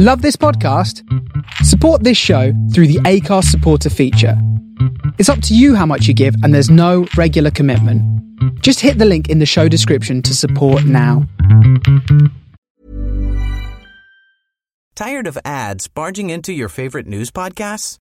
Love this podcast? Support this show through the Acast supporter feature. It's up to you how much you give, and there's no regular commitment. Just hit the link in the show description to support now. Tired of ads barging into your favorite news podcasts?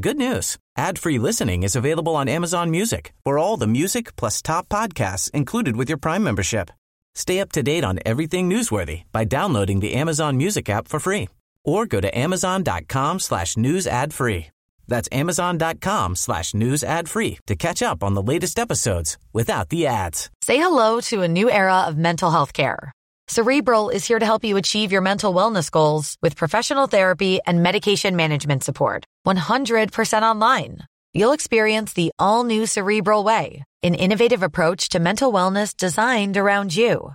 Good news. Ad-free listening is available on Amazon Music for all the music plus top podcasts included with your Prime membership. Stay up to date on everything newsworthy by downloading the Amazon Music app for free or go to amazon.com slash news ad free. That's amazon.com slash news ad free to catch up on the latest episodes without the ads. Say hello to a new era of mental health care. Cerebral is here to help you achieve your mental wellness goals with professional therapy and medication management support. 100% online. You'll experience the all new Cerebral Way, an innovative approach to mental wellness designed around you.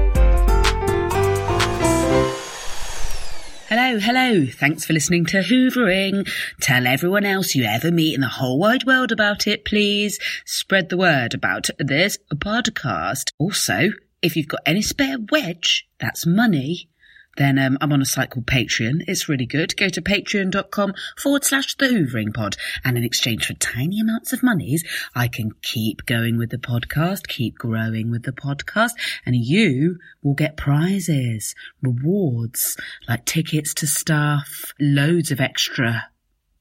Hello, hello. Thanks for listening to Hoovering. Tell everyone else you ever meet in the whole wide world about it, please. Spread the word about this podcast. Also, if you've got any spare wedge, that's money, then um, I'm on a site called Patreon. It's really good. Go to patreon.com forward slash the Hoovering Pod. And in exchange for tiny amounts of monies, I can keep going with the podcast, keep growing with the podcast, and you will get prizes, rewards, like tickets to stuff, loads of extra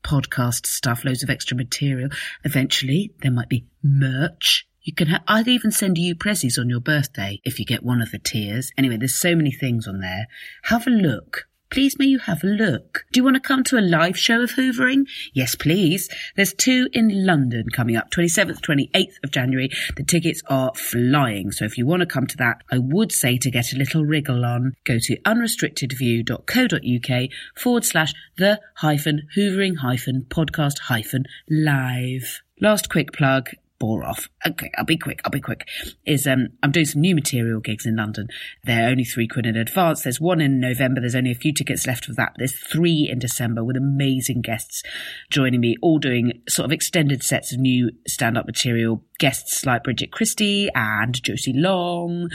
podcast stuff, loads of extra material. Eventually, there might be merch you can ha- I'd even send you prezzies on your birthday if you get one of the tiers. Anyway, there's so many things on there. Have a look. Please may you have a look. Do you want to come to a live show of hoovering? Yes, please. There's two in London coming up, 27th, 28th of January. The tickets are flying. So if you want to come to that, I would say to get a little wriggle on, go to unrestrictedview.co.uk forward slash the hyphen hoovering hyphen podcast hyphen live. Last quick plug bore off. Okay, I'll be quick. I'll be quick. Is um, I'm doing some new material gigs in London. They're only three quid in advance. There's one in November. There's only a few tickets left of that. There's three in December with amazing guests joining me, all doing sort of extended sets of new stand-up material. Guests like Bridget Christie and Josie Long.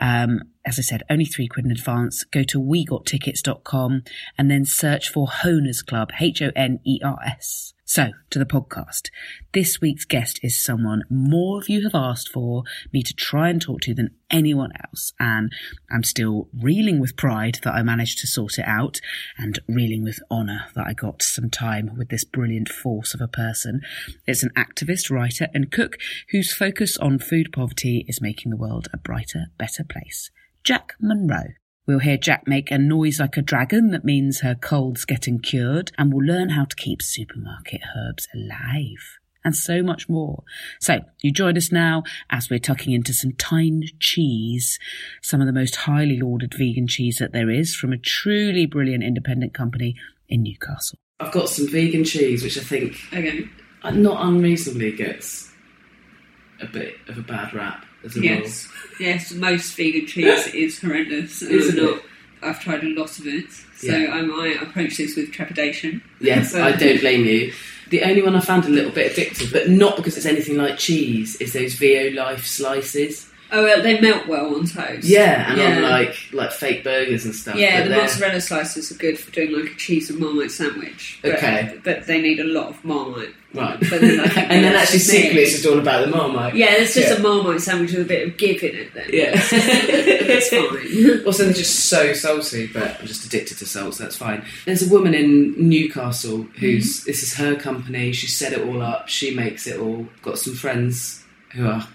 Um, as I said, only three quid in advance. Go to wegottickets.com and then search for Honers Club, H-O-N-E-R-S. So, to the podcast. This week's guest is someone more of you have asked for me to try and talk to than anyone else. And I'm still reeling with pride that I managed to sort it out and reeling with honour that I got some time with this brilliant force of a person. It's an activist, writer, and cook whose focus on food poverty is making the world a brighter, better place. Jack Monroe. We'll hear Jack make a noise like a dragon that means her cold's getting cured, and we'll learn how to keep supermarket herbs alive. And so much more. So, you join us now as we're tucking into some Tyne cheese, some of the most highly lauded vegan cheese that there is from a truly brilliant independent company in Newcastle. I've got some vegan cheese, which I think, again, uh, not unreasonably gets a bit of a bad rap as a Yes, yes. Most vegan cheese is horrendous. Isn't it? I've tried a lot of it, so Yeah. I might approach this with trepidation. Yes, I don't blame you. The only one I found a little bit addictive, but not because it's anything like cheese, is those Violife slices. Oh, well, they melt well on toast. Yeah, and Yeah. on like like fake burgers and stuff. Yeah, but the they're- mozzarella slices are good for doing like a cheese and marmite sandwich. But, Okay. but they need a lot of marmite. Right. But then think and then actually secretly it's just all about the marmite. Yeah, it's just Yeah. a marmite sandwich with a bit of give in it then. Yeah. It's fine. Also, they're just so salty, but I'm just addicted to salt, so that's fine. There's a woman in Newcastle who's Mm-hmm. this is her company. She set it all up. She makes it all. Got some friends who are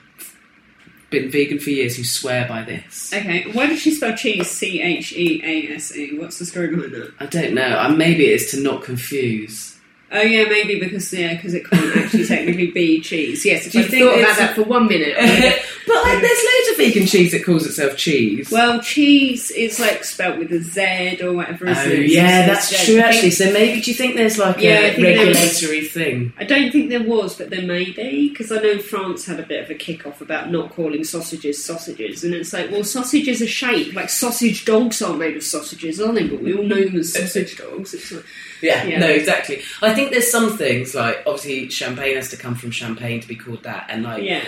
been vegan for years who swear by this. Okay, why did she spell cheese C H E A S E? What's the story behind that? I don't know. Uh, maybe it's to not confuse. Oh yeah, maybe because yeah, because it can't actually technically be cheese. Yes, if Do you I think thought about that for one minute. But like, there's loads of vegan cheese that calls itself cheese. well, cheese is like spelt with a Z or whatever. oh it? yeah, So that's true. Actually, so maybe do you think there's like Yeah, a think there is. regulatory thing? I don't think there was, but there may be because I know France had a bit of a kick off about not calling sausages sausages, and it's like, well, sausages are shaped like sausage dogs aren't made of sausages, are they? But we all know them as sausage dogs. It's like, Yeah, Yeah. no, exactly. I think there's some things like obviously champagne has to come from champagne to be called that, and like yeah,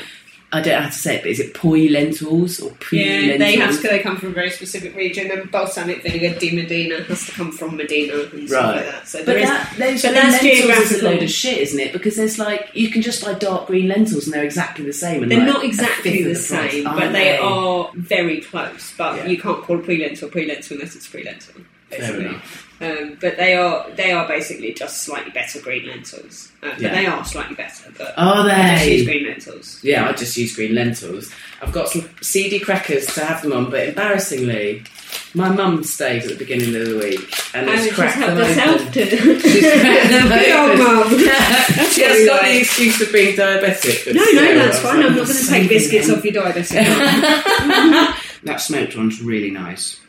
I don't know how to say it, but is it poi lentils or pre yeah. lentils? They have to. They come from a very specific region, and balsamic vinegar di Modena has to come from Modena and stuff Right. like that. So But is. that, those but that's lentils is a load of shit, isn't it? Because there's like you can just buy dark green lentils and they're exactly the same. And They're like not exactly the, price, same, but they are very close. But Yeah. you can't call pre-lentil pre-lentil unless it's pre-lentil. Fair basically. enough. Um, but they are they are basically just slightly better green lentils. Uh, but Yeah. they are slightly better. But Are I just use green lentils. Yeah, I just use green lentils. I've got some seedy crackers to have them on, but embarrassingly, my mum stayed at the beginning of the week and has cracked them open. to. She's cracked them Good old open. mum. she has got the excuse of being diabetic. No, no, that's fine. I'm not going to take biscuits off your diabetic. That smoked one's really nice.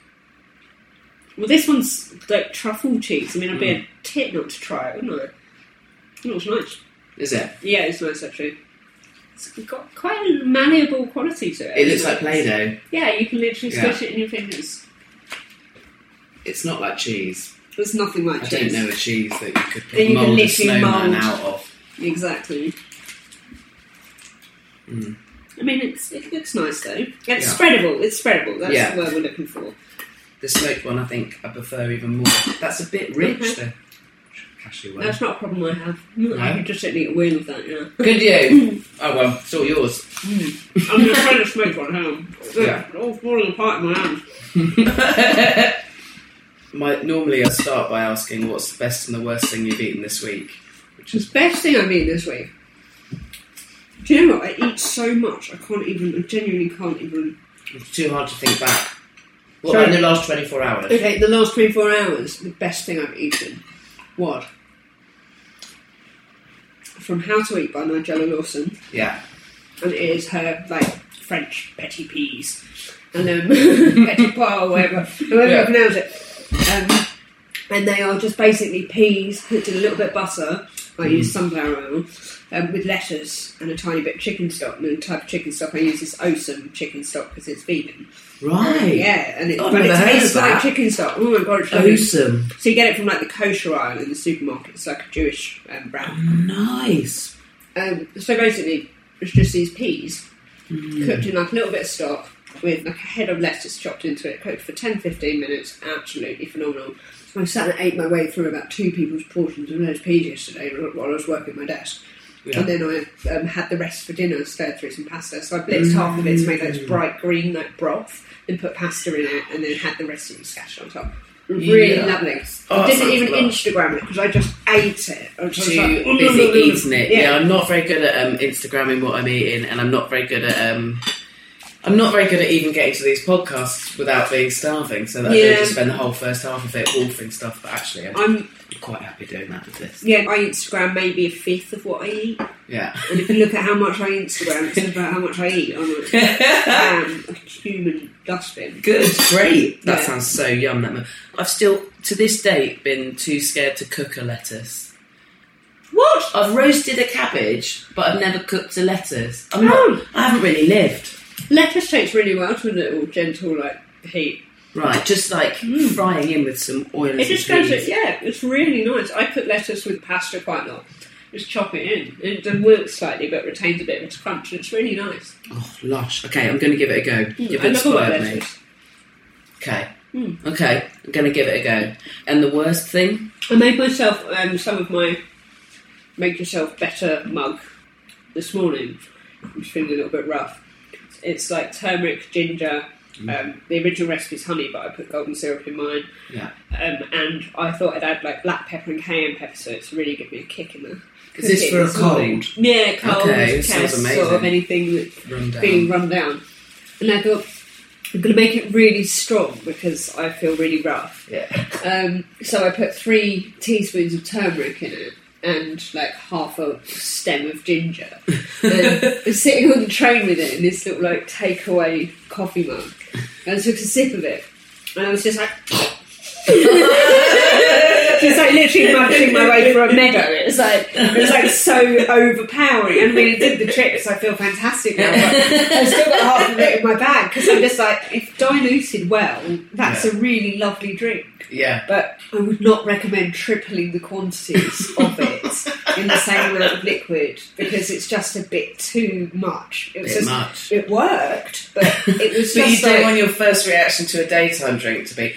Well, this one's like truffle cheese. I mean, I'd be a tit not to try it, wouldn't I? Oh, it's nice. Is it? Yeah, it's nice actually. It's got quite a malleable quality to it. It looks like Play-Doh. Yeah, you can literally Yeah. squish it in your fingers. It's not like cheese. There's nothing like I cheese. don't know a cheese that you could can mould a literally snowman mould. out of. Exactly. Mm. I mean, it's it looks nice though. It's Yeah. spreadable. It's spreadable. That's Yeah. the word we're looking for. The smoked one, I think, I prefer even more. That's a bit rich, Okay. though. Cashew one. That's not a problem I have. I could just sit and eat a wheel of that. Yeah. Could you? oh well, it's all yours. Hmm. I'm just trying to smoke one home. Yeah. It's all falling apart in my hands. My, normally, I start by asking what's the best and the worst thing you've eaten this week, which is The best thing I've eaten this week. Do you know what? I eat so much. I can't even. I genuinely can't even. it's too hard to think back. What Sorry. in the last twenty four hours? Okay, the last 24 hours, the best thing I've eaten. What? From How to Eat by Nigella Lawson. Yeah. and it is her like French petty peas and um, petit pois or whatever, however Yeah. you pronounce it. Um, and they are just basically peas cooked in a little bit of butter. I Mm. use sunflower oil um, with lettuce and a tiny bit of chicken stock. And the type of chicken stock I use is Osem chicken stock because it's vegan. Right. Yeah, and it, but it tastes like chicken stock. Oh my god, it's lovely. Awesome. So you get it from like the kosher aisle in the supermarket. It's like a Jewish um, brand. Nice. Um, so basically, it's just these peas Mm. cooked in like a little bit of stock with like a head of lettuce chopped into it, cooked for 10 15 minutes. Absolutely phenomenal. I sat and ate my way through about two people's portions of those peas yesterday while I was working at my desk. Yeah. And then I um, had the rest for dinner, stirred through some pasta. So I blitzed half of it to make those Mm. bright green like broth, then put pasta in it, and then had the rest of it scattered on top. Really Yeah. lovely. Oh, I didn't even. Instagram it because I just ate it. I was Too like, busy eating it. Yeah. yeah. I'm not very good at um, Instagramming what I'm eating, and I'm not very good at. Um, I'm not very good at even getting to these podcasts without being starving, so that I Yeah. don't just spend the whole first half of it wolfing stuff. But actually, I'm, I'm quite happy doing that with this. yeah. I Instagram maybe a fifth of what I eat. Yeah. And if you look at how much I Instagram, it's about how much I eat. I'm a, um, a human dustbin. Good, great. That Yeah. sounds so yum. That mo- I've still, to this date, been too scared to cook a lettuce. What? I've roasted a cabbage, but I've never cooked a lettuce. I'm Oh. not. I haven't really lived. Lettuce takes really well to a little gentle like heat. Right, just like mm. frying in with some oil. It just goes. Yeah, it's really nice. I put lettuce with pasta quite a lot. Just chop it in. It does wilts slightly, but retains a bit of its crunch. and It's really nice. Oh, lush. Okay, I'm going to give it a go. Mm, You've I love a lot of inspired me. Okay. Mm. Okay, I'm going to give it a go. And the worst thing? I made myself um, some of my make yourself better mug this morning. Just feeling a little bit rough. It's like turmeric, ginger. Um, the original recipe's honey, but I put golden syrup in mine. Yeah. Um, and I thought I'd add like black pepper and cayenne pepper, so it's really give me a kick in the. Is this for a cooking sort of thing. cold? Yeah, cold, Okay, chest, sort of anything that's Run being run down. And I thought I'm going to make it really strong because I feel really rough. Yeah. Um, so I put three teaspoons of turmeric in it and like half a stem of ginger. And sitting on the train with it in this little like takeaway coffee mug. And I took a sip of it. And I was just like just like literally munching my way through a meadow. It was like it was like so overpowering. I mean, it did the trick, so I feel fantastic now. But I've still got half of it in my bag because I'm just like, if diluted well, that's Yeah. a really lovely drink. Yeah. But I would not recommend tripling the quantities of it in the same amount of liquid because it's just a bit too much. It was Bit just, much. It worked, but it was But you just don't want your first reaction to a daytime drink to be like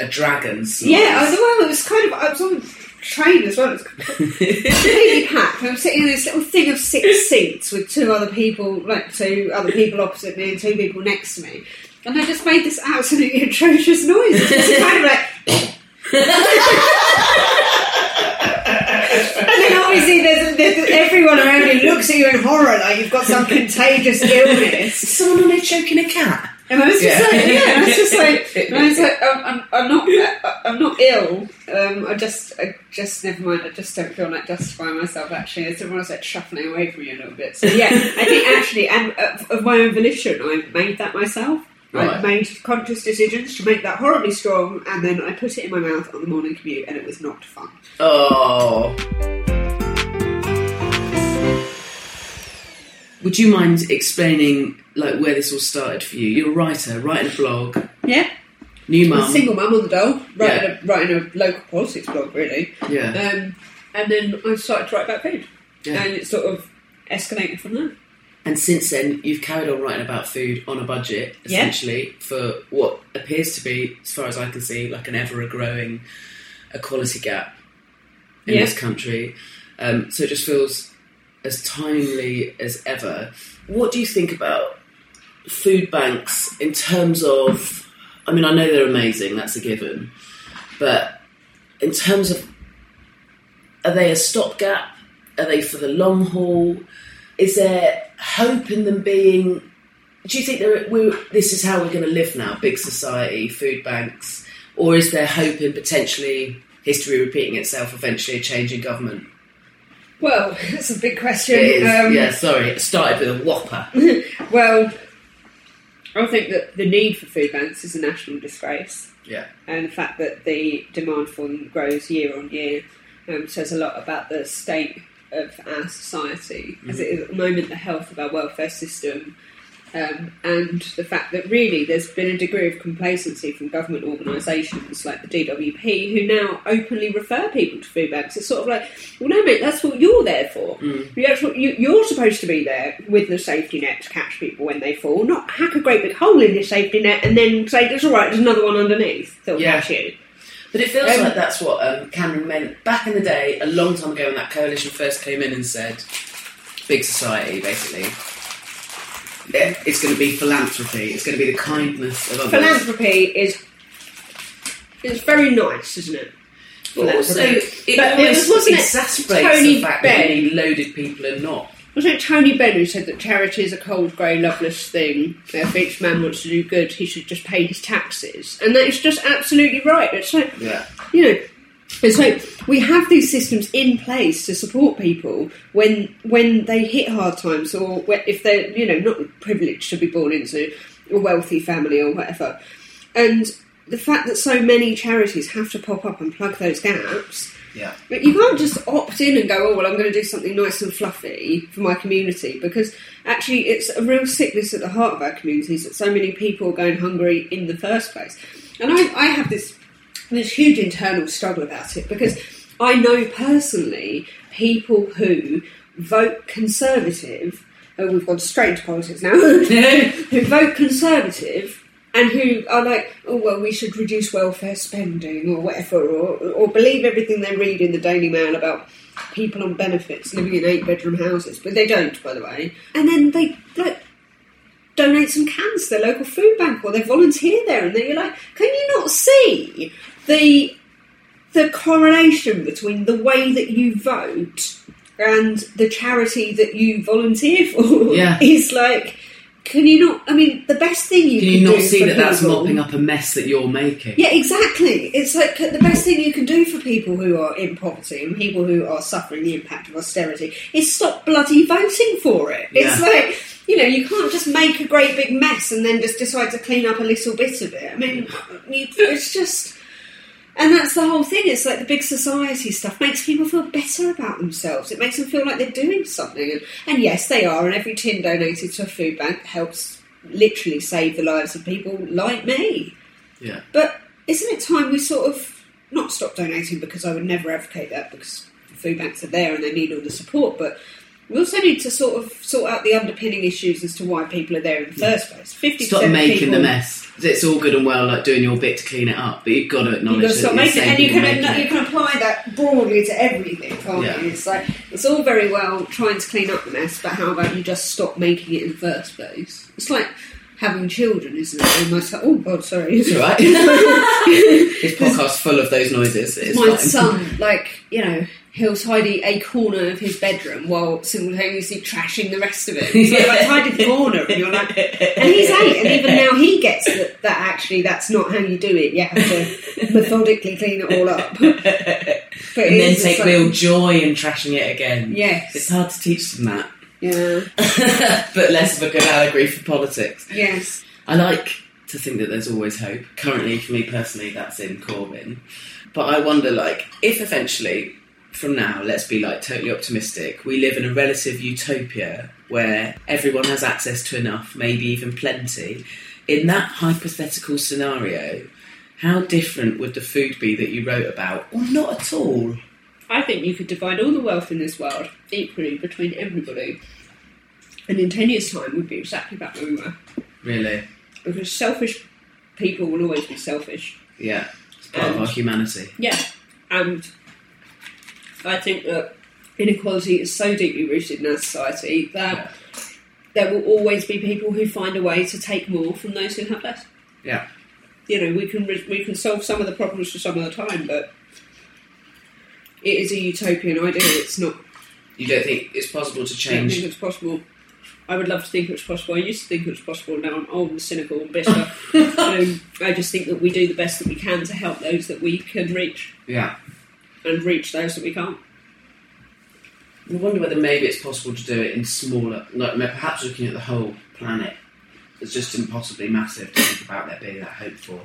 a dragon. Yeah, I well, it was kind of. I was on the train as well. It was completely packed. I'm sitting in this little thing of six seats with two other people, like two other people opposite me and two people next to me, and I just made this absolutely atrocious noise. It's kind of like. And then obviously there's, there's everyone around you looks at you in horror like you've got some contagious illness. Someone on there choking a cat. And I was just Yeah. like, yeah, I was just like, and I was like, I'm, I'm, I'm not, uh, I'm not ill. Um, I just, I just never mind. I just don't feel like justifying myself. Actually, as everyone was like shuffling away from you a little bit. So yeah, I think actually, and of, of my own volition, I made that myself. I made conscious decisions to make that horribly strong, and then I put it in my mouth on the morning commute, and it was not fun. Oh. Would you mind explaining like where this all started for you? You're a writer, writing a blog, Yeah, new mum. single mum on the dole, writing, Yeah. a, writing a local politics blog, really. Yeah. Um, and then I started to write about food, Yeah. and it sort of escalated from there. And since then, you've carried on writing about food on a budget, Yeah. essentially, for what appears to be, as far as I can see, like an ever growing equality gap in Yeah. this country. Um, so it just feels as timely as ever. What do you think about food banks in terms of? I mean, I know they're amazing, that's a given, but in terms of, are they a stopgap? Are they for the long haul? Is there hope in them being? Do you think we're, this is how we're going to live now? Big society, food banks, or is there hope in potentially history repeating itself, eventually a change in government? Well, that's a big question. Um, yeah, sorry, it started with a whopper. Well, I think that the need for food banks is a national disgrace, yeah, and the fact that the demand for them grows year on year um, says a lot about the state of our society. As it is at the moment, the health of our welfare system, um, and the fact that really there's been a degree of complacency from government organisations like the DWP who now openly refer people to food banks. It's sort of like, well, no, mate, that's what you're there for. Actually, you, you're supposed to be there with the safety net to catch people when they fall, not hack a great big hole in your safety net and then say, it's all right, there's another one underneath that'll Yeah. catch you. but it feels Um, like that's what um, Cameron meant back in the day, a long time ago, when that coalition first came in and said, "Big society," basically. Yeah, it's going to be philanthropy. It's going to be the kindness of others. Philanthropy is it's very nice, isn't it? But also, it But wasn't it exacerbates Tony the fact that Benn? loaded people and not. Wasn't it Tony Benn who said that charity is a cold, grey, loveless thing? If each man wants to do good, he should just pay his taxes. And that is just absolutely right. It's like, Yeah. you know, it's like we have these systems in place to support people when when they hit hard times or if they're, you know, not privileged to be born into a wealthy family or whatever. And the fact that so many charities have to pop up and plug those gaps Yeah. But you can't just opt in and go, oh, well, I'm going to do something nice and fluffy for my community because actually it's a real sickness at the heart of our communities that so many people are going hungry in the first place. And I, I have this, this huge internal struggle about it because I know personally people who vote Conservative, oh, we've gone straight into politics now, who vote Conservative and who are like, oh well, we should reduce welfare spending or whatever, or, or believe everything they read in the Daily Mail about people on benefits living in eight bedroom houses, but they don't, by the way. And then they like donate some cans to their local food bank or they volunteer there, and then you're like, can you not see the the correlation between the way that you vote and the charity that you volunteer for? Yeah. is like. Can you not? I mean, the best thing you Can can you not do see for that that's mopping up a mess that you're making? yeah, exactly. It's like the best thing you can do for people who are in poverty and people who are suffering the impact of austerity is stop bloody voting for it. It's like, you know, you can't just make a great big mess and then just decide to clean up a little bit of it. I mean, you, it's just. And that's the whole thing. It's like the big society stuff makes people feel better about themselves. It makes them feel like they're doing something. And, and yes, they are. And every tin donated to a food bank helps literally save the lives of people like me. Yeah. But isn't it time we sort of not stop donating because I would never advocate that because the food banks are there and they need all the support, but we also need to sort of sort out the underpinning issues as to why people are there in the first place. Fifty Stop percent making people, the mess. It's all good and well, like doing your bit to clean it up, but you've got to acknowledge You've got to that stop you're making it, and you can you can apply that broadly to everything, can't Yeah. you? It's like it's all very well trying to clean up the mess, but how about you just stop making it in the first place? It's like having children, isn't it? Almost like, oh god, sorry, It's all right. this podcast's full of those noises. It's my fine. son, like, you know, he'll tidy a corner of his bedroom while simultaneously trashing the rest of it. So like tidy the corner, and you're like, and he's eight, and even now he gets that, that actually that's not how you do it. You have to methodically clean it all up. But and then take real joy in trashing it again. Yes. It's hard to teach them that. Yeah. but less of a good allegory for politics. Yes. I like to think that there's always hope. Currently, for me personally, that's in Corbyn. But I wonder, like, if eventually, from now, let's be like totally optimistic, we live in a relative utopia where everyone has access to enough, maybe even plenty. In that hypothetical scenario, how different would the food be that you wrote about, or not at all? I think you could divide all the wealth in this world equally between everybody. And in 10 years' time, we'd be exactly back where we were. Really? Because selfish people will always be selfish. Yeah. It's part of our humanity. Yeah, and I think that inequality is so deeply rooted in our society that there will always be people who find a way to take more from those who have less. Yeah. You know, we can re- we can solve some of the problems for some of the time, but it is a utopian idea. It's not. You don't think it's possible to change? I don't think it's possible. I would love to think it was possible. I used to think it was possible. Now I'm old and cynical and bitter. um, I just think that we do the best that we can to help those that we can reach Yeah. And reach those that we can't. I wonder whether maybe it's possible to do it in smaller, like perhaps looking at the whole planet. It's just impossibly massive to think about there being that hope for.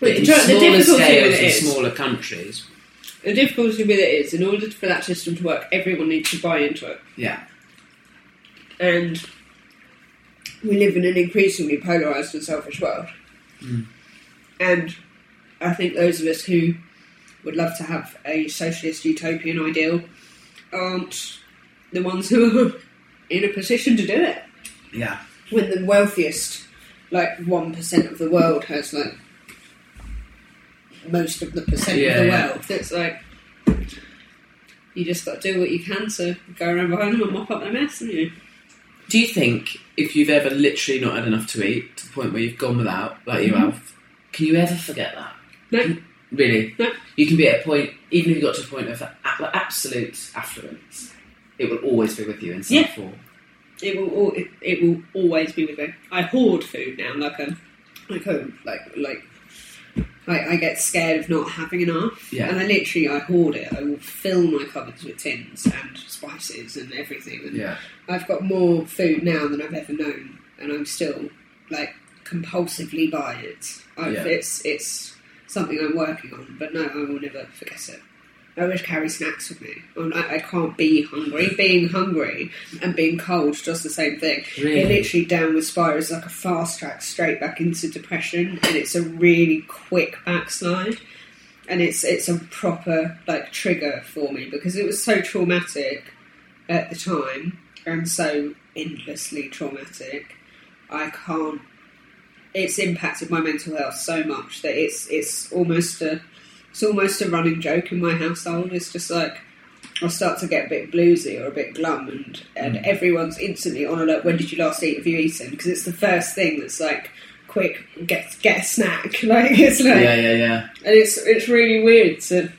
But in the smaller difficulty with scales it is- smaller countries, The difficulty with it is, in order for that system to work, everyone needs to buy into it. yeah, And we live in an increasingly polarised and selfish world. Hmm. And I think those of us who would love to have a socialist utopian ideal aren't the ones who are in a position to do it. yeah, When the wealthiest, like 1% of the world, has like most of the percent Yeah, of the yeah. wealth, it's like you just got to do what you can to go around behind them and mop up their mess, haven't you? Do you think if you've ever literally not had enough to eat to the point where you've gone without, like you mm-hmm. have, can you ever forget that? No. Really? No. You can be at a point, even if you got to a point of absolute affluence, it will always be with you in some Yeah. form. It will. Al- it, it will always be with me. I hoard food now, like a, like a, like like. I, I get scared of not having enough, Yeah. and I literally I hoard it. I will fill my cupboards with tins and spices and everything. And Yeah. I've got more food now than I've ever known, and I'm still like compulsively buy it. Yeah. It's it's something I'm working on, but no, I will never forget it. I always carry snacks with me. I'm I can't be hungry. Being hungry and being cold does the same thing. Really? It literally downward spiral is like a fast track straight back into depression, and it's a really quick backslide. And it's it's a proper like trigger for me because it was so traumatic at the time and so endlessly traumatic. I can't. It's impacted my mental health so much that it's it's almost a it's almost a running joke in my household. It's just like I'll start to get a bit bluesy or a bit glum, and and mm. everyone's instantly on alert. When did you last eat? Have you eaten? Because it's the first thing that's like, quick, get get a snack. Like it's like, Yeah, yeah, yeah. and it's it's really weird to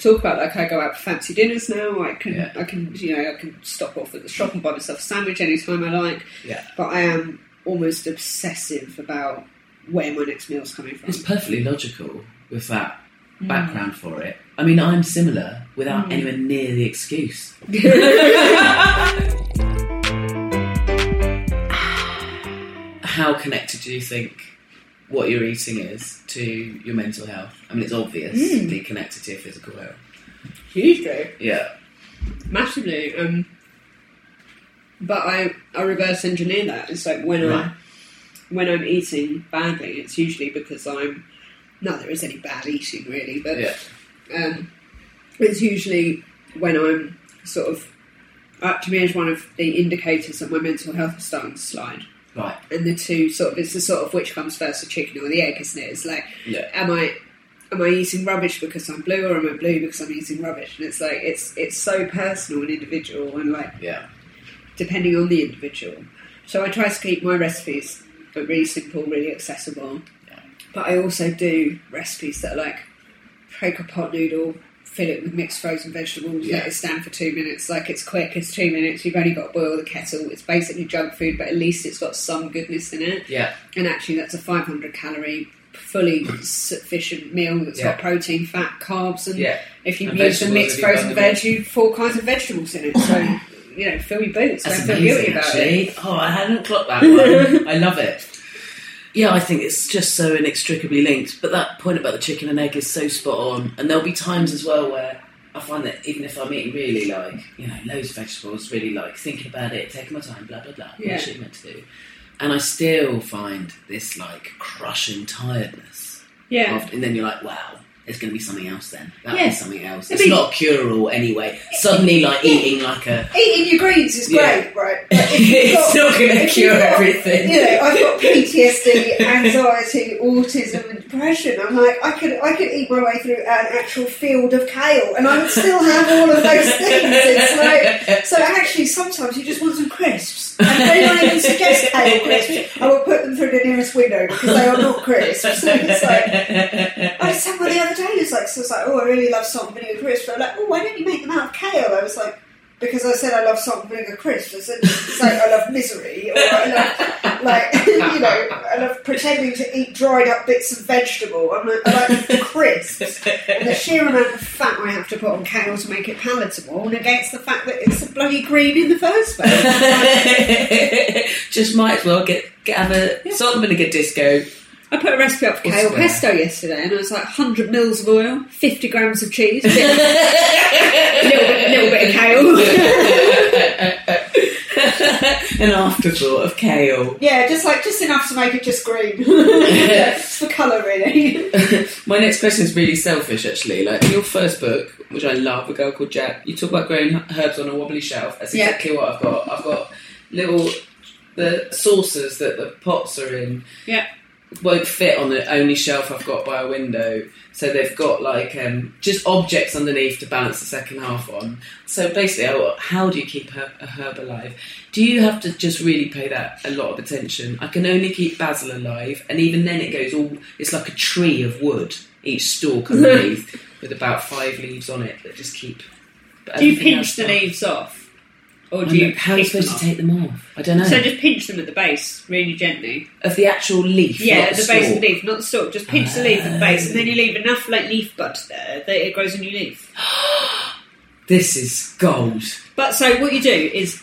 talk about. Like I go out for fancy dinners now. I can Yeah. I can you know I can stop off at the shop and buy myself a sandwich anytime I like. Yeah. But I am almost obsessive about where my next meal's coming from. It's perfectly logical with that mm. background for it. I mean, I'm similar without mm. anywhere near the excuse. How connected do you think what you're eating is to your mental health? I mean, it's obviously mm. connected to your physical health. Hugely. Yeah. massively. Um, but I, I reverse engineer that. It's like when Right. I when I'm eating badly, it's usually because I'm not there is any bad eating really, but Yeah. um, it's usually when I'm sort of up to me as one of the indicators that my mental health is starting to slide. Right. And the two sort of it's the sort of which comes first, the chicken or the egg, isn't it? It's like Yeah. am I am I eating rubbish because I'm blue or am I blue because I'm eating rubbish? And it's like it's it's so personal and individual and like Yeah. Depending on the individual. So I try to keep my recipes really simple, really accessible. Yeah. But I also do recipes that are like take a pot noodle, fill it with mixed frozen vegetables, Yeah. let it stand for two minutes. Like it's quick, it's two minutes. You've only got to boil the kettle. It's basically junk food, but at least it's got some goodness in it. Yeah. And actually, that's a 500 calorie, fully sufficient meal that's Yeah. got protein, fat, carbs, and Yeah. if you And use the mixed frozen veg, you four kinds of vegetables in it. So you know, fill your boots. That's Don't feel guilty about actually. it. Oh, I hadn't clocked that one. I love it. Yeah, I think it's just so inextricably linked. But that point about the chicken and egg is so spot on. And there'll be times as well where I find that even if I'm eating really like, you know, loads of vegetables, really like thinking about it, taking my time, blah, blah, blah, Yeah. what shit meant to do. And I still find this like crushing tiredness. Yeah. Of- and then you're like, wow, there's going to be something else then. That'll Yeah. be something else. I It's mean- not cure-all anyway. Suddenly, like eating like a Eating your greens is Yeah. great, right? But if you've It's not gonna cure got- everything. You know, I've got PTSD, anxiety, autism, and depression. I'm like, I could, I could eat my way through an actual field of kale, and I would still have all of those things. It's like, so actually, sometimes you just want some crisps, and they don't even suggest kale crisps. I will put them through the nearest window because they are not crisps. So it's like. I was someone the other day who's like, so it's like, oh, I really love salt and vinegar crisps. They're like, oh, why don't you make them out of kale? I was like, because I said I love salt and vinegar crisps. I said, it's like I love misery, or I love, like, you know, I love pretending to eat dried up bits of vegetable. I'm like, I like crisps. And the sheer amount of fat I have to put on kale to make it palatable, and against the fact that it's a bloody green in the first place. Just might as well get, get have a salt and vinegar disco. I put a recipe up for kale pesto yesterday, and it was like 100 mils of oil, 50 grams of cheese, a little, bit, little bit of kale. An afterthought of kale. yeah, just like just enough to make it just green. it's for colour, really. My next question is really selfish, actually. Like in your first book, which I love, a girl called Jack, you talk about growing herbs on a wobbly shelf. That's Yeah. exactly what I've got. I've got little the saucers that the pots are in. Yeah. Won't fit on the only shelf I've got by a window. So they've got like um, just objects underneath to balance the second half on. So basically, how do you keep a, a herb alive? Do you have to just really pay that a lot of attention? I can only keep basil alive, and even then, it goes all. It's like a tree of wood, each stalk underneath, with about five leaves on it that just keep. Do you pinch the dies. leaves off? Or do you how are you pick them supposed to take them off? I don't know. So just pinch them at the base, really gently. of the actual leaf, Yeah, not at the base of the leaf, not the stalk. Just pinch the leaf at the base, and then you leave enough like leaf bud there that it grows a new leaf. This is gold. But so what you do is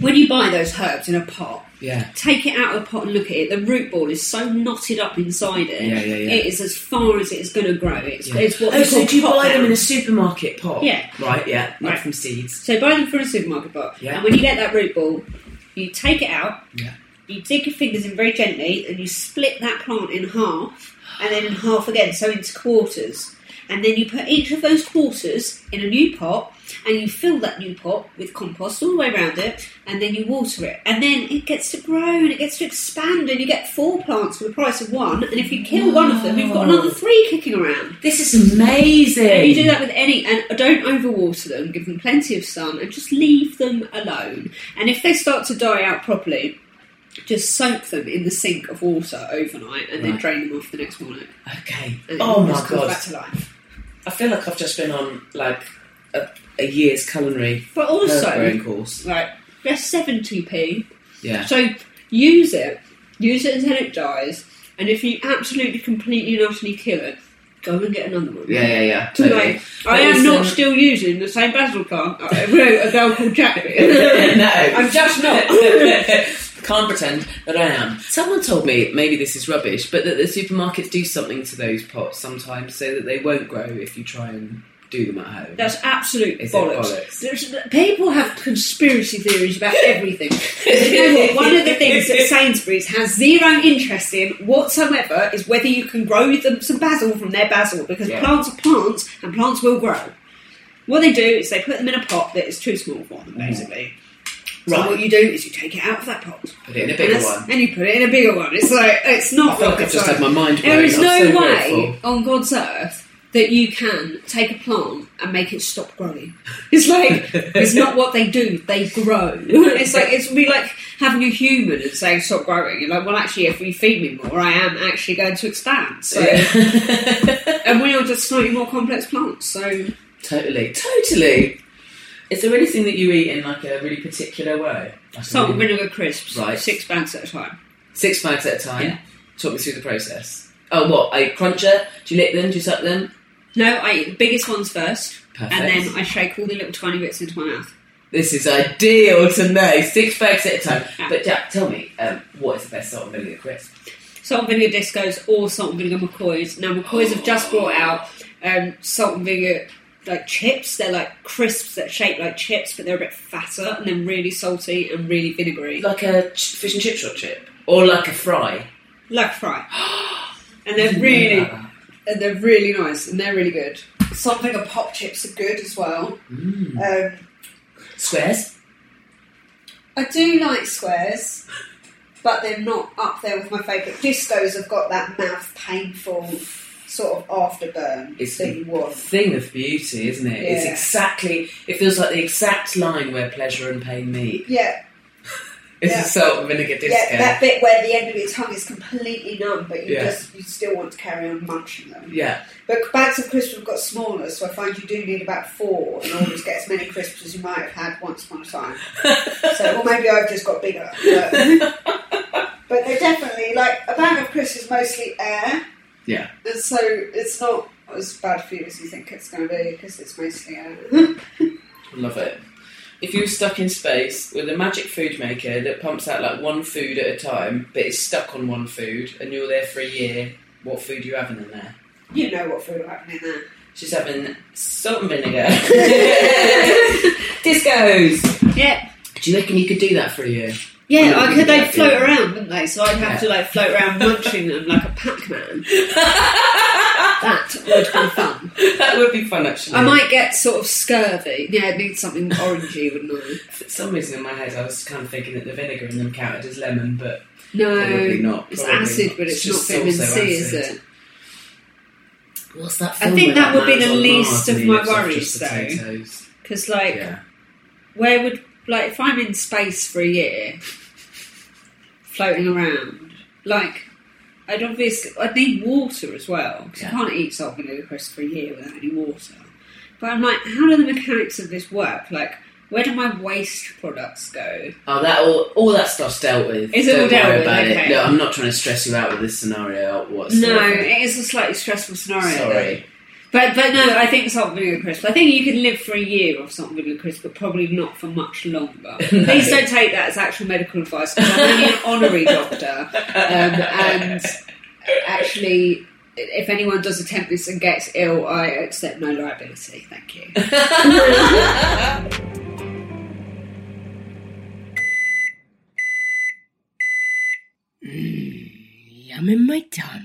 when you buy those herbs in a pot, Yeah. take it out of the pot and look at it. The root ball is so knotted up inside it. Yeah, yeah, yeah. It is as far as it's going to grow. It's, Yeah. it's what oh, so call do you buy them in a supermarket pot? Yeah. Right, yeah. Like Right. from seeds. So buy them from a supermarket pot. Yeah. And when you get that root ball, you take it out, Yeah. you dig your fingers in very gently, and you split that plant in half, and then in half again, so into quarters. And then you put each of those quarters in a new pot, and you fill that new pot with compost all the way around it, and then you water it. And then it gets to grow and it gets to expand, and you get four plants for the price of one. And if you kill one of them, you've got another three kicking around. This is amazing. And you do that with any, and don't overwater them. Give them plenty of sun, and just leave them alone. And if they start to die out properly, just soak them in the sink of water overnight, and then drain them off the next morning. Okay. And Oh my god. back to life. I feel like I've just been on like a, a year's culinary But also, course. like they're seventy p. Yeah. So use it, use it until it dies, and if you absolutely, completely, and utterly kill it, go and get another one. Yeah, yeah, yeah. Totally. like, I am not um, still using the same basil plant I wrote a girl called Jackie. no. I'm just not. Can't pretend that I am. Someone told me, maybe this is rubbish, but that the supermarkets do something to those pots sometimes so that they won't grow if you try and do them at home. That's absolute Is bollocks. bollocks? There's, people have conspiracy theories about everything. you know what? One of the things that Sainsbury's has zero interest in whatsoever is whether you can grow them some basil from their basil because Yeah. plants are plants and plants will grow. What they do is they put them in a pot that is too small for them, mm. basically. So Right. what you do is you take it out of that pot. Put it in a bigger that's- one. and you put it in a bigger one. It's like it's not. I feel like I've just had my mind blown. is I'm no so way grateful. on God's earth that you can take a plant and make it stop growing. It's like it's not what they do. They grow. It's like it's be like having a human and saying stop growing. You're like, well, actually, if we feed me more, I am actually going to expand. So, and we are just slightly more complex plants. So, Totally, totally. Is there anything that you eat in like a really particular way? Salt and vinegar crisps, Right. six bags at a time. Six bags at a time. Yeah. Talk me through the process. Oh, what? A cruncher? Do you lick them? Do you suck them? No, I eat the biggest ones first, Perfect. and then I shake all the little tiny bits into my mouth. This is ideal to know. Six bags at a time. Yeah. But Jack, tell me, um, what is the best salt and vinegar crisp? Salt and vinegar discos or salt and vinegar McCoys. Now McCoys have just brought out um, salt and vinegar like chips. They're like crisps that are shaped like chips, but they're a bit fatter and then really salty and really vinegary, Like a ch- fish and chip shot chip, or like a fry. like fry. And they're really and they're really nice and they're really good. Something vinegar pop chips are good as well. Um, squares. I do like squares, but they're not up there with my favourite. Discos have got that mouth painful sort of afterburn It's that you want. thing of beauty, isn't it? It's exactly. It feels like the exact line where pleasure and pain meet. Yeah, It's Yeah. a salt and vinegar disco. yeah, that bit where the end of your tongue is completely numb, but you Yeah. just you still want to carry on munching them. Yeah. But bags of crisps have got smaller, so I find you do need about four in order to get as many crisps as you might have had once upon a time. so, or maybe I've just got bigger. But, but they're definitely like a bag of crisps is mostly air. Yeah. And so it's not as bad for you as you think it's going to be because it's mostly air. Love it. If you were stuck in space with a magic food maker that pumps out like one food at a time, but it's stuck on one food, and you're there for a year, what food are you having in there? you know what food will happen in there. She's having salt and vinegar. Discos! Yep. Do you reckon you could do that for a year? Yeah, I I could. They'd float yeah. around, wouldn't they? So I'd have Yeah. to like float around munching them like a Pac-Man. that would be fun. that would be fun actually. I might get sort of scurvy. Yeah, I'd need something orangey, wouldn't I? For some reason in my head, I was kind of thinking that the vinegar in them counted as lemon, but No, Probably not, it's acid, not. but It's it's, not vitamin also C, is it? what's that? I think where that would be the least of my worries, though. Because like, Yeah. where would like if I'm in space for a year, floating around, like. I'd obviously I'd need water as well because Yeah. I can't eat salt and vinegar crisps for a year without any water. But I'm like, how do the mechanics of this work? Like, where do my waste products go? Oh, that all, all that stuff's dealt with. Is it Don't all dealt worry with? about Okay. it. No, I'm not trying to stress you out with this scenario whatsoever. No, it is a slightly stressful scenario. Sorry. But but no, I think salt and vinegar crisp. I think you can live for a year off salt and vinegar crisp, but probably not for much longer. Please don't take that as actual medical advice because I'm only an honorary doctor, um, and actually, if anyone does attempt this and gets ill, I accept no liability. Thank you. Yum in my tongue.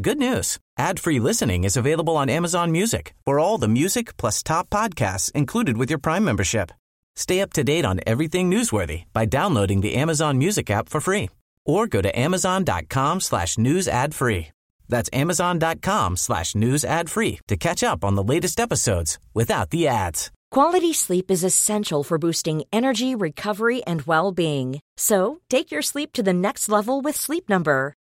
Good news. Ad-free listening is available on Amazon Music for all the music plus top podcasts included with your Prime membership. Stay up to date on everything newsworthy by downloading the Amazon Music app for free or go to amazon.com slash news ad free. That's amazon.com slash news ad free to catch up on the latest episodes without the ads. Quality sleep is essential for boosting energy, recovery, and well-being. So, take your sleep to the next level with Sleep Number.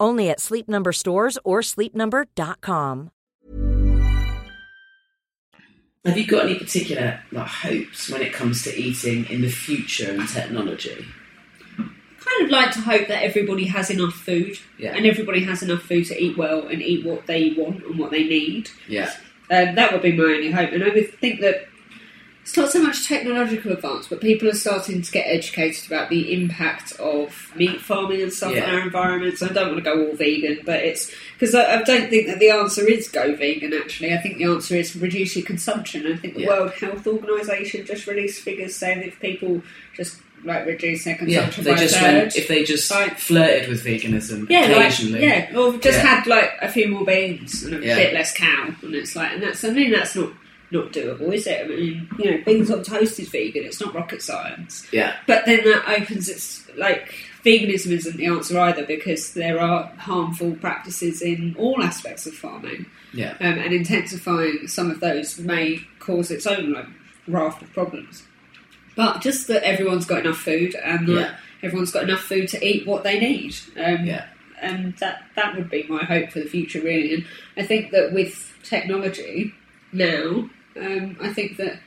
Only at Sleep Number stores or sleepnumber.com. Have you got any particular like hopes when it comes to eating in the future and technology? I kind of like to hope that everybody has enough food Yeah. and everybody has enough food to eat well and eat what they want and what they need. Yeah. Um, that would be my only hope. And I would think that it's not so much technological advance, but people are starting to get educated about the impact of meat farming and stuff Yeah. on our environments. I don't want to go all vegan, but it's because I, I don't think that the answer is go vegan. Actually, I think the answer is reduce your consumption. I think the Yeah. World Health Organization just released figures saying that if people just like reduce their consumption if they by just third, went, if they just Like- flirted with veganism yeah, like, occasionally. yeah, or just Yeah. had like a few more beans and a Yeah. bit less cow, and it's like, and that's I mean that's not not doable, is it? I mean, you know, beans on toast is vegan; it's not rocket science. Yeah. But then that opens its like veganism isn't the answer either because there are harmful practices in all aspects of farming, Yeah. um, and intensifying some of those may cause its own like raft of problems. But just that everyone's got enough food and that Yeah. everyone's got enough food to eat what they need. Um, Yeah. and that that would be my hope for the future, really. And I think that with technology now, um, I think that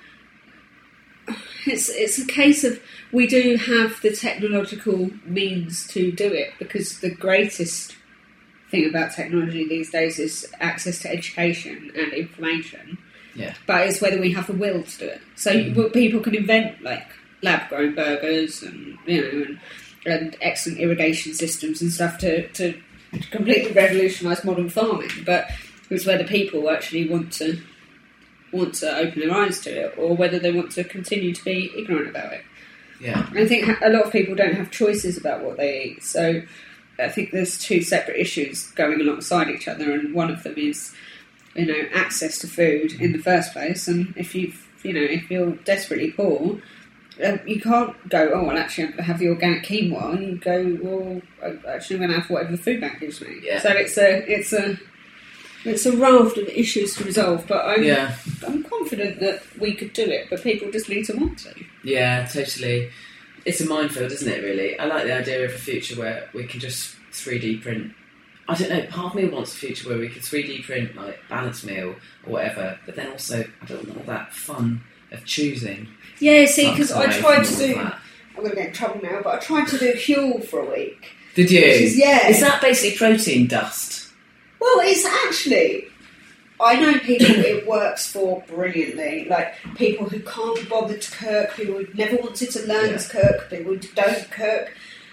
it's it's a case of we do have the technological means to do it because the greatest thing about technology these days is access to education and information. Yeah. But it's whether we have the will to do it. So you- people can invent like lab grown burgers and you know and, and excellent irrigation systems and stuff to, to completely revolutionise modern farming. But it's whether people actually want to want to open their eyes to it or whether they want to continue to be ignorant about it. Yeah. I think a lot of people don't have choices about what they eat. So I think there's two separate issues going alongside each other, and one of them is, you know, access to food in the first place. And if you've, you know, if you're desperately poor, uh, you can't go. Oh, well, actually, I'm going to have the organic quinoa. And you go, well, actually, I'm going to have whatever the food bank gives me. Yeah. So it's a, it's a. It's a raft of issues to resolve, but I'm, Yeah. I'm confident that we could do it, but people just need to want to. Yeah, totally. It's a minefield, isn't it, really? I like the idea of a future where we can just 3D print. I don't know, part of me wants a future where we could 3D print, like, balanced meal or whatever, but then also, I don't want all that fun of choosing. Yeah, see, because I tried to do. that. I'm going to get in trouble now, but I tried to do Huel for a week. Did you? Is- yeah. Is that basically protein dust? Well, it's actually. I know people it works for brilliantly, like people who can't be bothered to cook, people who never wanted to learn Yeah. to cook, people who don't cook.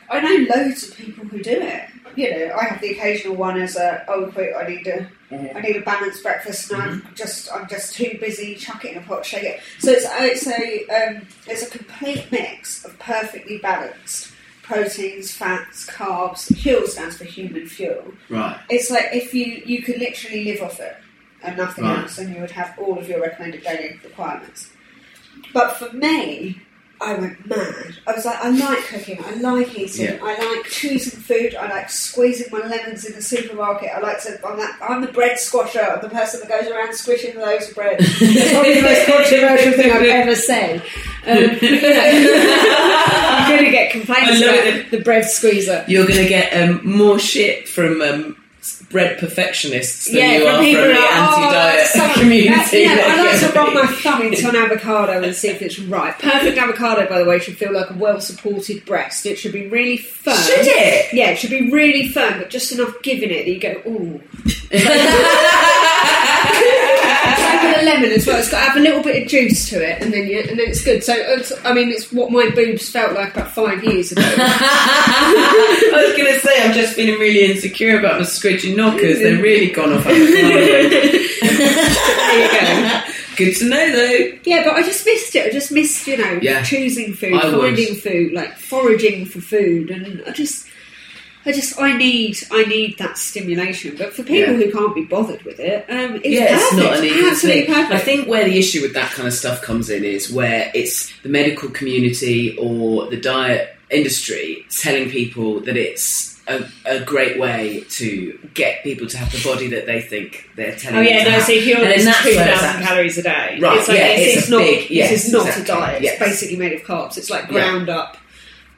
I know loads of people who do it. You know, I have the occasional one as a oh quick, I need a I need a balanced breakfast and I'm just I'm just too busy, chuck it in a pot, shake it. So it's it's a um, it's a complete mix of perfectly balanced proteins, fats, carbs. Huel stands for human fuel. Right. It's like if you you could literally live off it and nothing Right. else, and you would have all of your recommended daily requirements. But for me, I went mad. I was like, I like cooking, I like eating, Yeah. I like choosing food, I like squeezing my lemons in the supermarket. I like to. I'm, that, I'm the bread squasher. I'm the person that goes around squishing loaves of bread. It's probably the most controversial thing I've ever said. Um, you're going to get complaints I love about it. the bread squeezer. You're going to get um, more shit from um, bread perfectionists than yeah, you are from the oh, anti-diet so- community. yeah, I like to run my thumb into an avocado and see if it's right. Perfect avocado, by the way, should feel like a well-supported breast. It should be really firm. Should it? Yeah, it should be really firm, but just enough giving it that you go, ooh. Same with a lemon as well. It's got to have a little bit of juice to it, and then you, and then it's good. So, uh, it's, I mean, it's what my boobs felt like about five years ago. I was going to say, I'm just feeling really insecure about my squidgy knockers. They're mm. really gone off there you go. Good to know, though. Yeah, but I just missed it. I just missed, you know, Yeah. choosing food, I would. finding food, like foraging for food, and I just, I just, I need, I need that stimulation. But for people Yeah. who can't be bothered with it, um, it's yeah, it's perfect. not an easy absolutely thing. perfect. I think where the issue with that kind of stuff comes in is where it's the medical community or the diet industry telling people that it's a, a great way to get people to have the body that they think they're telling Oh them yeah, no. So if you're on two it's thousand calories a day, Right, it's like yeah, it's, it's it's not. big- yes, is not exactly, a diet. yes. It's basically made of carbs. It's like Yeah. ground up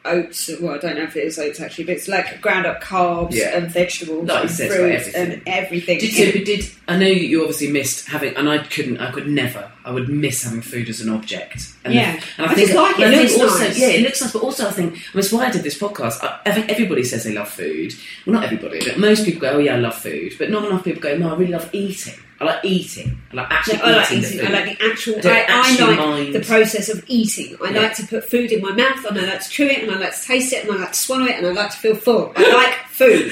oats. Well, I don't know if it is oats actually, but it's like ground up carbs Yeah. and vegetables Like you and said, it's fruit got everything. and everything. Did, but did I know you obviously missed having, and I couldn't, I could never, I would miss having food as an object. And Yeah. and I just like it, and it I think looks also, nice. yeah, it looks nice, but also I think, and that's why I did this podcast. I, I think everybody says they love food. Well, not everybody, but most people go, "Oh yeah, I love food," but not enough people go, "No, I really love eating. I like eating. I like actually Yeah, I like eating, eating. I like the actual. I don't I, I like mind. the process of eating. I Yeah. like to put food in my mouth, and I like to chew it, and I like to taste it, and I like to swallow it, and I like to feel full. I like food.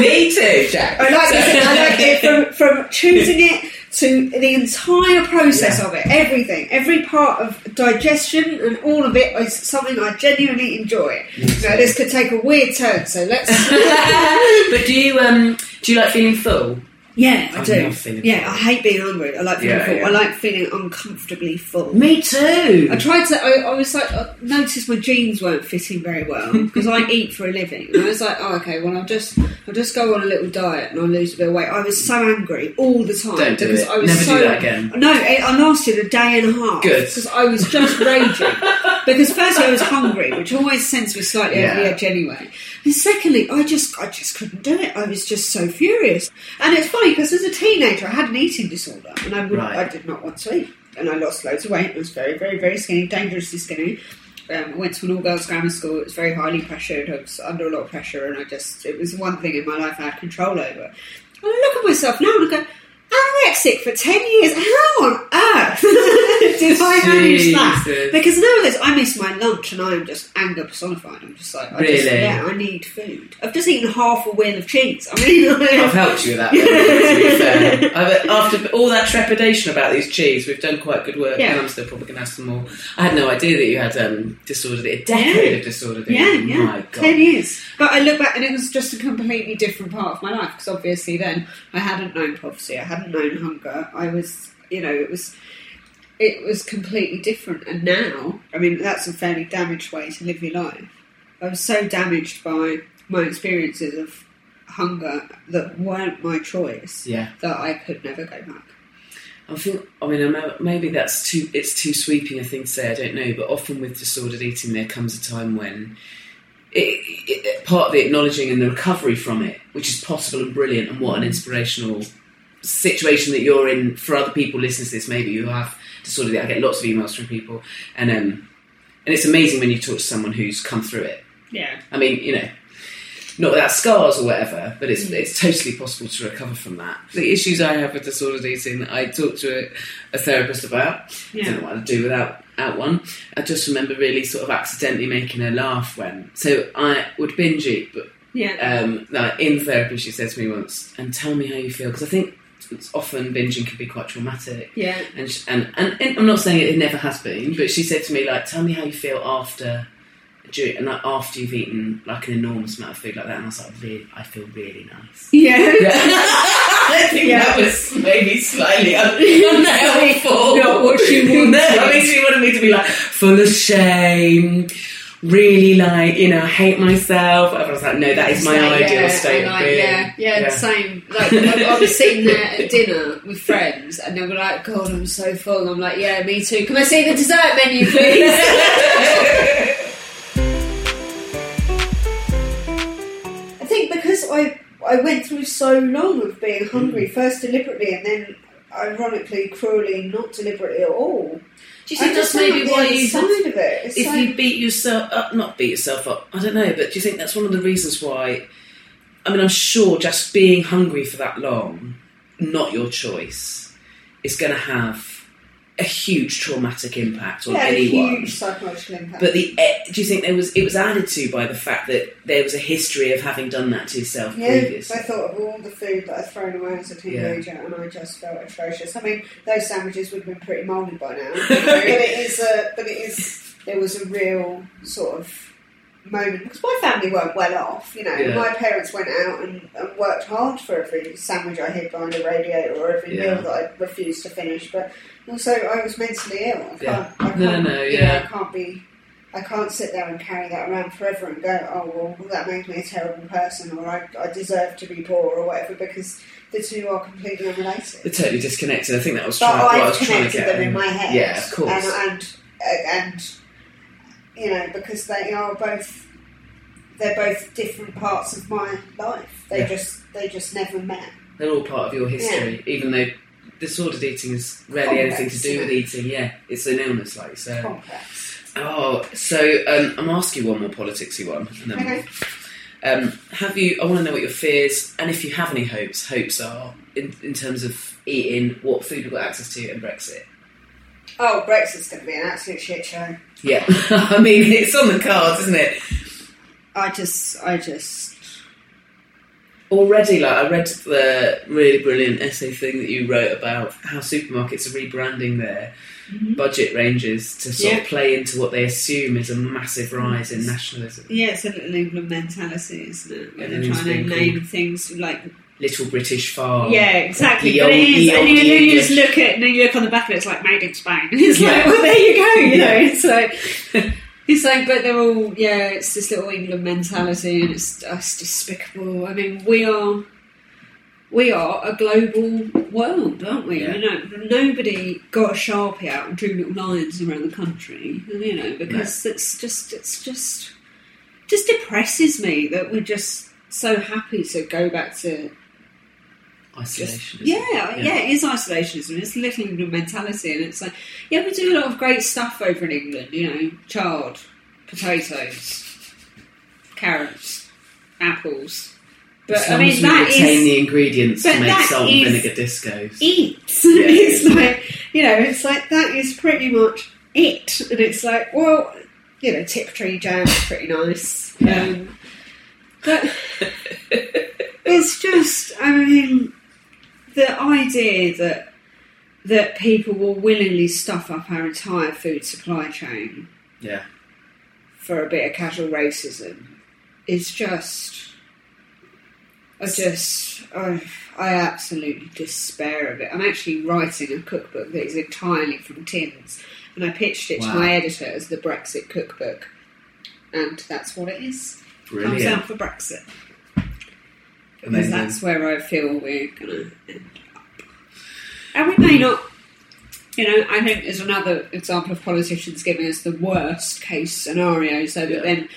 Me too, Jack. I like it. I like it from, from choosing it to the entire process Yeah. of it. Everything, every part of digestion, and all of it is something I genuinely enjoy. Now, this could take a weird turn, so let's. but do you um do you like feeling full? Yeah, I I do. Yeah, full. I hate being hungry. I like feeling Yeah, full. yeah. I like feeling uncomfortably full. Me too. I tried to. I, I was like, I noticed my jeans weren't fitting very well because I eat for a living, and I was like, oh, okay, well, I'll just, I'll just go on a little diet and I'll lose a bit of weight. I was so angry all the time Don't do because it. I was Never do so. that again. No, it, I lasted a day and a half. Good. because I was just raging. because firstly, I was hungry, which always sends me slightly over the edge anyway. And secondly, I just, I just couldn't do it. I was just so furious. And it's funny because as a teenager, I had an eating disorder, and I would, Right. I did not want to eat, and I lost loads of weight. I was very, very, very skinny, dangerously skinny. Um, I went to an all-girls grammar school. It was very highly pressured. I was under a lot of pressure, and I just, it was one thing in my life I had control over. And I look at myself now and I go, anorexic for 10 years? How on earth did I manage that? Jesus. Because nowadays I miss my lunch and I am just anger personified. I'm just like, I just, Really? yeah, I need food. I've just eaten half a wheel of cheese. I mean, I've helped you with that. To be fair. After all that trepidation about these cheese, we've done quite good work, Yeah. and I'm still probably going to have some more. I had no idea that you had um, disordered a decade of disordered Yeah, eating. yeah, My God. ten years. But I look back and it was just a completely different part of my life because obviously then I hadn't known poverty, I hadn't known hunger. I was, you know, it was, it was completely different. And now, I mean, that's a fairly damaged way to live your life. I was so damaged by my experiences of hunger that weren't my choice Yeah. that I could never go back. I think. I mean, maybe that's too. It's too sweeping a thing to say. I don't know. But often with disordered eating, there comes a time when it, it- part of the acknowledging and the recovery from it, which is possible and brilliant, and what an inspirational situation that you're in for other people listening to this. Maybe who have disorder. I get lots of emails from people, and um, and it's amazing when you talk to someone who's come through it. Yeah. I mean, you know, not without scars or whatever, but it's it's totally possible to recover from that. The issues I have with disordered eating, I talked to a, a therapist about. I don't know what I'd do without out one. I just remember really sort of accidentally making her laugh when. So I would binge eat, but Yeah. um, like in therapy, she said to me once, "And tell me how you feel," because I think it's often binging can be quite traumatic. Yeah. And, sh and and and I'm not saying it, never has been, but she said to me like, "Tell me how you feel after." And like after you've eaten like an enormous amount of food like that, and I was like, really, I feel really nice. Yeah. I think Yeah. that was maybe slightly un- unhelpful. Not what she wanted. No, I mean, she wanted me to be like full of shame, really like you know, hate myself. I was like, no, that is my Yeah, ideal yeah, state of like, being. Yeah, yeah, same. Like I, I was sitting there at dinner with friends, and they were like, "God, I'm so full." And I'm like, "Yeah, me too. Can I see the dessert menu, please?" I think because I I went through so long of being hungry, mm. first deliberately, and then ironically, cruelly, not deliberately at all. Do you think that's maybe why you side of it? It's if like- you beat yourself up, not beat yourself up, I don't know, but do you think that's one of the reasons why? I mean, I'm sure just being hungry for that long, not your choice, is going to have a huge traumatic impact on yeah, a anyone. huge psychological impact. But the eh, do you think there was it was added to by the fact that there was a history of having done that to yourself Yeah, previously? I thought of all the food that I'd thrown away as a teenager, and I just felt atrocious. I mean, those sandwiches would have been pretty mouldy by now, but it is a, but it is there was a real sort of moment because my family weren't well off. You know, Yeah. my parents went out and, and worked hard for every sandwich I hid behind a radiator or every Yeah. meal that I refused to finish. But also, I was mentally ill. I can't, Yeah. I can't, No, no, you know, yeah. I can't be. I can't sit there and carry that around forever and go, oh well, that makes me a terrible person, or I, I deserve to be poor, or whatever, because the two are completely unrelated. They're totally disconnected. I think that was But try- what I I've was trying to connected get. them in my head. Yeah, of course. And, and and you know because they are both they're both different parts of my life. They Yeah. just they just never met. They're all part of your history, even though disordered eating is rarely Complex, anything to do with eating. Yeah, it's an illness, like you say. Complex. Oh, so um, I'm asking you one more politicsy one. And then Okay. Um, have you? I want to know what your fears and if you have any hopes. Hopes are in, in terms of eating, what food we've got access to, and Brexit. Oh, Brexit's going to be an absolute shit show. Yeah, I mean it's on the cards, isn't it? I just, I just, Already, like I read the really brilliant essay thing that you wrote about how supermarkets are rebranding their mm-hmm. budget ranges to sort Yeah. of play into what they assume is a massive rise in nationalism. yeah, it's a little England mentality, isn't it? Where they're trying to name things like Little British farm. Yeah, exactly. The but old- it is, and you, then you just look at, and then you look on the back of it, it's like made in Spain. It's Yeah. like, well, there you go. You know, Yeah. it's like, it's like, but they're all, yeah, it's this little England mentality, and it's, it's despicable. I mean, we are, we are a global world, aren't we? Yeah. You know, nobody got a sharpie out and drew little lines around the country. You know, because it's just, it's just, just depresses me that we're just so happy to go back to Isolation. yeah, yeah, it is isolationism. It's little England mentality, and it's like, yeah, we do a lot of great stuff over in England. You know, chard, potatoes, carrots, apples. But as I mean, that retain is the ingredients to make salt and vinegar discos. eat. Yeah, it's yeah. like you know, it's like that is pretty much it, and it's like, well, you know, Tiptree jam is pretty nice. Um, but it's just, I mean, the idea that that people will willingly stuff up our entire food supply chain Yeah. for a bit of casual racism is just. I just, I, I absolutely despair of it. I'm actually writing a cookbook that is entirely from tins, and I pitched it Wow. to my editor as the Brexit cookbook, and that's what it is. Comes out for Brexit Amazing. that's where I feel we're going to end up. And we may not, you know, I think there's another example of politicians giving us the worst case scenario so that Yeah. then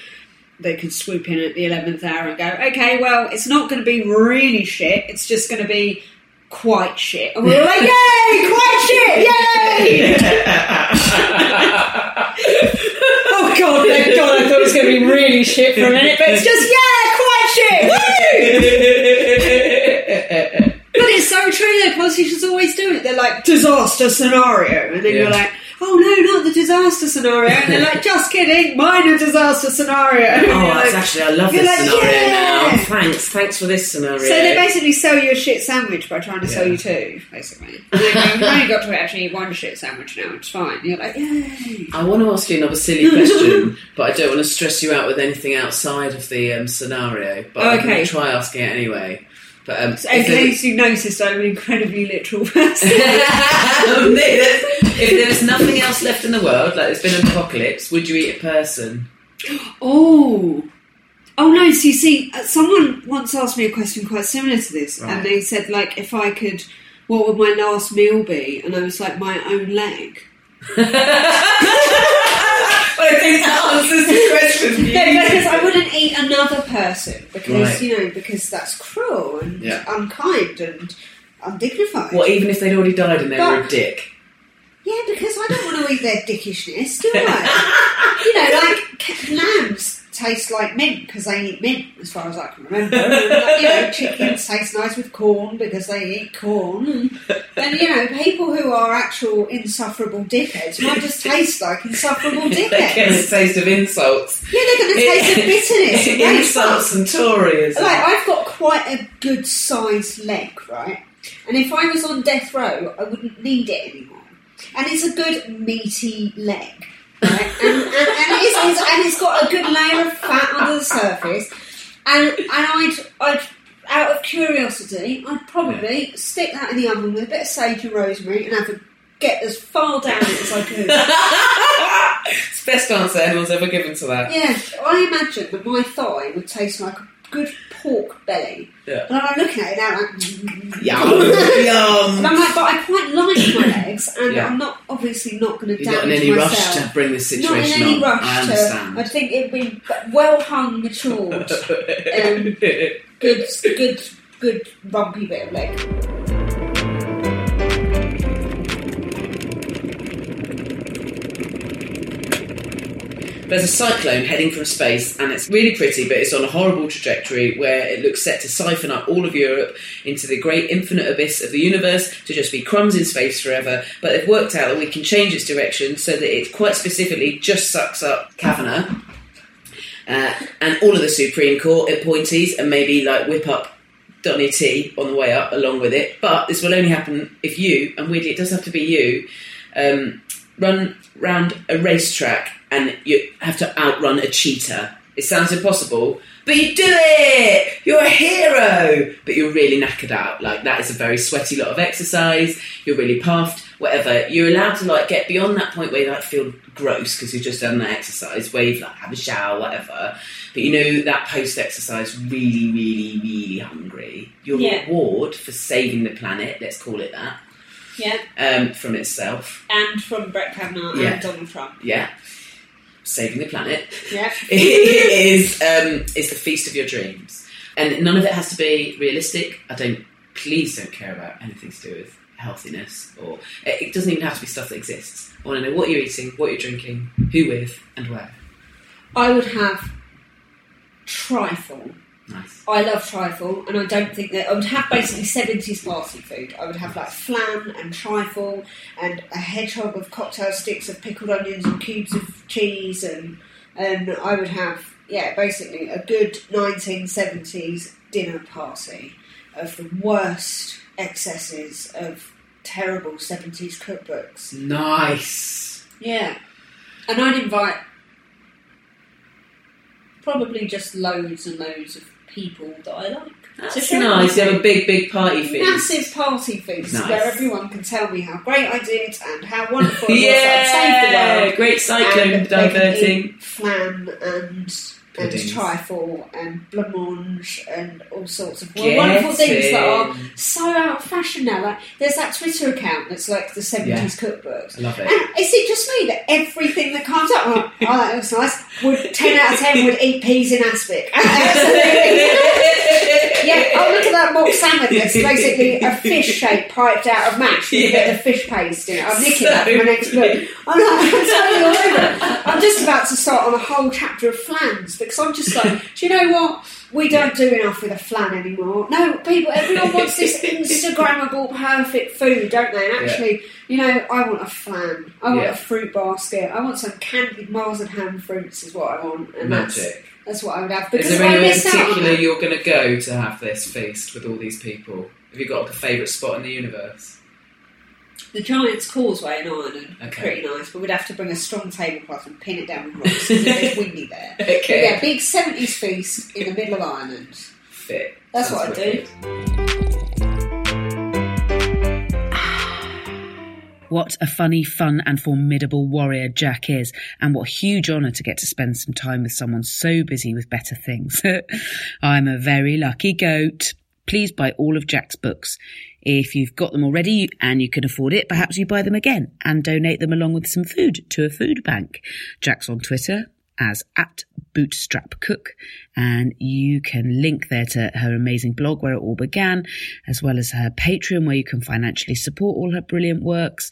they can swoop in at the 11th hour and go, okay, well, it's not going to be really shit, it's just going to be quite shit. And we're like, yay, quite shit, yay! oh god, thank god, I thought it was going to be really shit for a minute, but it's just, yeah, shit, woo! But it's so true though, politicians always do it. They're like, disaster scenario. And then Yeah. you're like, oh no, not the disaster scenario. And they're like, just kidding, minor disaster scenario. And Oh, that's like- actually, I love this like, scenario yeah. now. Thanks, thanks for this scenario. So they basically sell you a shit sandwich by trying to sell you two, basically. And then go, we've only got to actually eat one shit sandwich now, it's fine. You're like, yay. I want to ask you another silly question, but I don't want to stress you out with anything outside of the um, scenario. But I'm going to try asking it anyway. But um, So in case you noticed, I'm an incredibly literal person. if there was nothing else left in the world, like there's been an apocalypse, would you eat a person? Oh. Oh no, so you see, uh, someone once asked me a question quite similar to this, Right. and they said, like, if I could, what would my last meal be? And I was like, my own leg. I think that answers the question. No, because I wouldn't another person, because, Right. you know, because that's cruel and Yeah. unkind and undignified. Well, even if they'd already died and they were a dick? Yeah, because I don't want to eat their dickishness, do I? you know, like lambs taste like mint because they eat mint, as far as I can remember. Like, you know, chickens taste nice with corn because they eat corn. And, you know, people who are actual insufferable dickheads might just taste like insufferable They get a dickheads. taste of insults. Yeah, they're going to taste of bitterness. and insults and Toryism. Like I've got quite a good sized leg, right? And if I was on death row, I wouldn't need it anymore. And it's a good meaty leg? And, and, and, it's, it's, and it's got a good layer of fat under the surface. And and I'd I'd out of curiosity, I'd probably stick that in the oven with a bit of sage and rosemary and have a get as far down it as I could. it's the best answer anyone's ever given to that. Yeah, I imagine that my thigh would taste like a good pork belly. Yeah. And I'm looking at it now like, Yum, yum. And I'm like, but I quite like my legs, and Yeah. I'm not obviously not going to doubt You're not in any myself. rush to bring this situation. not in any on. rush I to. understand. I think it'd be well hung, matured, um, good, good, good rumpy bit of leg. There's a cyclone heading from space, and it's really pretty, but it's on a horrible trajectory where it looks set to siphon up all of Europe into the great infinite abyss of the universe to just be crumbs in space forever. But they've worked out that we can change its direction so that it quite specifically just sucks up Kavanaugh uh, and all of the Supreme Court appointees, and maybe like whip up Donny T on the way up along with it. But this will only happen if you, and weirdly, it does have to be you, um, run round a racetrack and you have to outrun a cheetah. It sounds impossible, but you do it! You're a hero! But you're really knackered out. Like, that is a very sweaty lot of exercise. You're really puffed, whatever. You're allowed to, like, get beyond that point where you, like, feel gross because you've just done that exercise, where you've, like, have a shower, whatever. But you know that post-exercise really, really, really hungry. Your Yeah. reward for saving the planet, let's call it that, Yeah, um, from itself, and from Brett Kavanaugh Yeah. and Donald Trump. yeah, saving the planet, Yeah. is um, is the feast of your dreams, and none of it has to be realistic. I don't. Please don't care about anything to do with healthiness, or it doesn't even have to be stuff that exists. I want to know what you're eating, what you're drinking, who with, and where. I would have trifle. Nice. I love trifle, and I don't think that I would have basically seventies party food. I would have like flan and trifle, and a hedgehog of cocktail sticks of pickled onions and cubes of cheese, and and I would have yeah, basically a good nineteen seventies dinner party of the worst excesses of terrible seventies cookbooks. Nice. Yeah, and I'd invite probably just loads and loads of people that I like. That's nice. You have a big, big party feast. Massive party feast Nice. where everyone can tell me how great I did and how wonderful it was that I saved the Yeah, world. great cyclone and diverting. flan and and trifle and blancmange and all sorts of Get wonderful things that are so out of fashion now. Like there's that Twitter account that's like the seventies cookbooks. I love it. And is it just me that everything that comes up, oh, oh that looks nice, would 10 out of 10 would eat peas in aspic? Absolutely. Yeah, oh, look at that box salmon that's basically a fish shape piped out of mash with a bit of fish paste in it. I'm nicking that for my next book. I'm, like, I'm telling all over. I'm just about to start on a whole chapter of flans because I'm just like, do you know what? We don't do enough with a flan anymore. No, people, everyone wants this Instagrammable perfect food, don't they? And actually, you know, I want a flan. I want Yeah. a fruit basket. I want some candied Mars and ham fruits is what I want. And Magic. that's what I would have. Because Is there anywhere in missed out on particular you're going to go to have this feast with all these people? Have you got like a favourite spot in the universe? The Giant's Causeway in Ireland, Okay. pretty nice, but we'd have to bring a strong tablecloth and pin it down with rocks because it's windy there. But yeah, big 70s feast in the middle of Ireland. Fit. That's Sounds what I do. What a funny, fun, and formidable warrior Jack is, and what a huge honour to get to spend some time with someone so busy with better things. I'm a very lucky goat. Please buy all of Jack's books. If you've got them already and you can afford it, perhaps you buy them again and donate them along with some food to a food bank. Jack's on Twitter as at Bootstrap Cook, and you can link there to her amazing blog where it all began, as well as her Patreon where you can financially support all her brilliant works.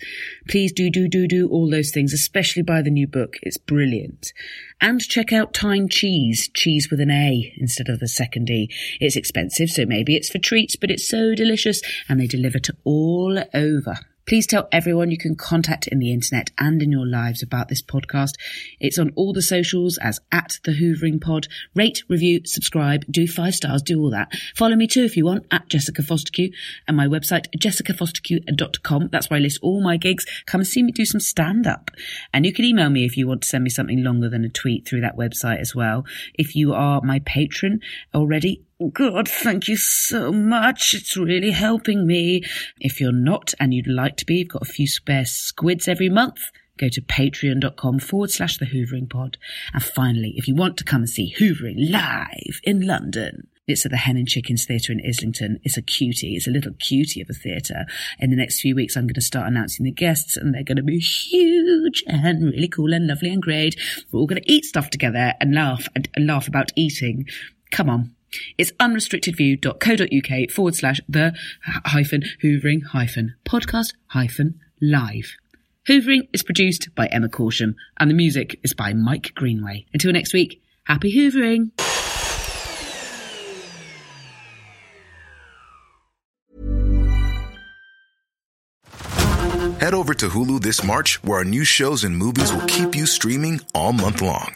Please do, do, do, do all those things, especially buy the new book. It's brilliant. And check out Tyne Chease, cheese with an A instead of the second E. It's expensive, so maybe it's for treats, but it's so delicious, and they deliver to all over. Please tell everyone you can contact in the internet and in your lives about this podcast. It's on all the socials as at the Hoovering Pod. Rate, review, subscribe, do five stars, do all that. Follow me too if you want at Jessica Fostekew and my website jessicafostekew.com. That's where I list all my gigs. Come and see me do some stand up. And you can email me if you want to send me something longer than a tweet through that website as well. If you are my patron already, God, thank you so much. It's really helping me. If you're not and you'd like to be, you've got a few spare squids every month. Go to patreon.com forward slash the Hoovering Pod. And finally, if you want to come and see Hoovering live in London, it's at the Hen and Chickens Theatre in Islington. It's a cutie. It's a little cutie of a theatre. In the next few weeks, I'm going to start announcing the guests and they're going to be huge and really cool and lovely and great. We're all going to eat stuff together and laugh and, and laugh about eating. Come on. It's unrestrictedview.co.uk forward slash the hyphen hoovering hyphen podcast hyphen live. Hoovering is produced by Emma Corsham and the music is by Mike Greenway. Until next week, happy hoovering! Head over to Hulu this March, where our new shows and movies will keep you streaming all month long.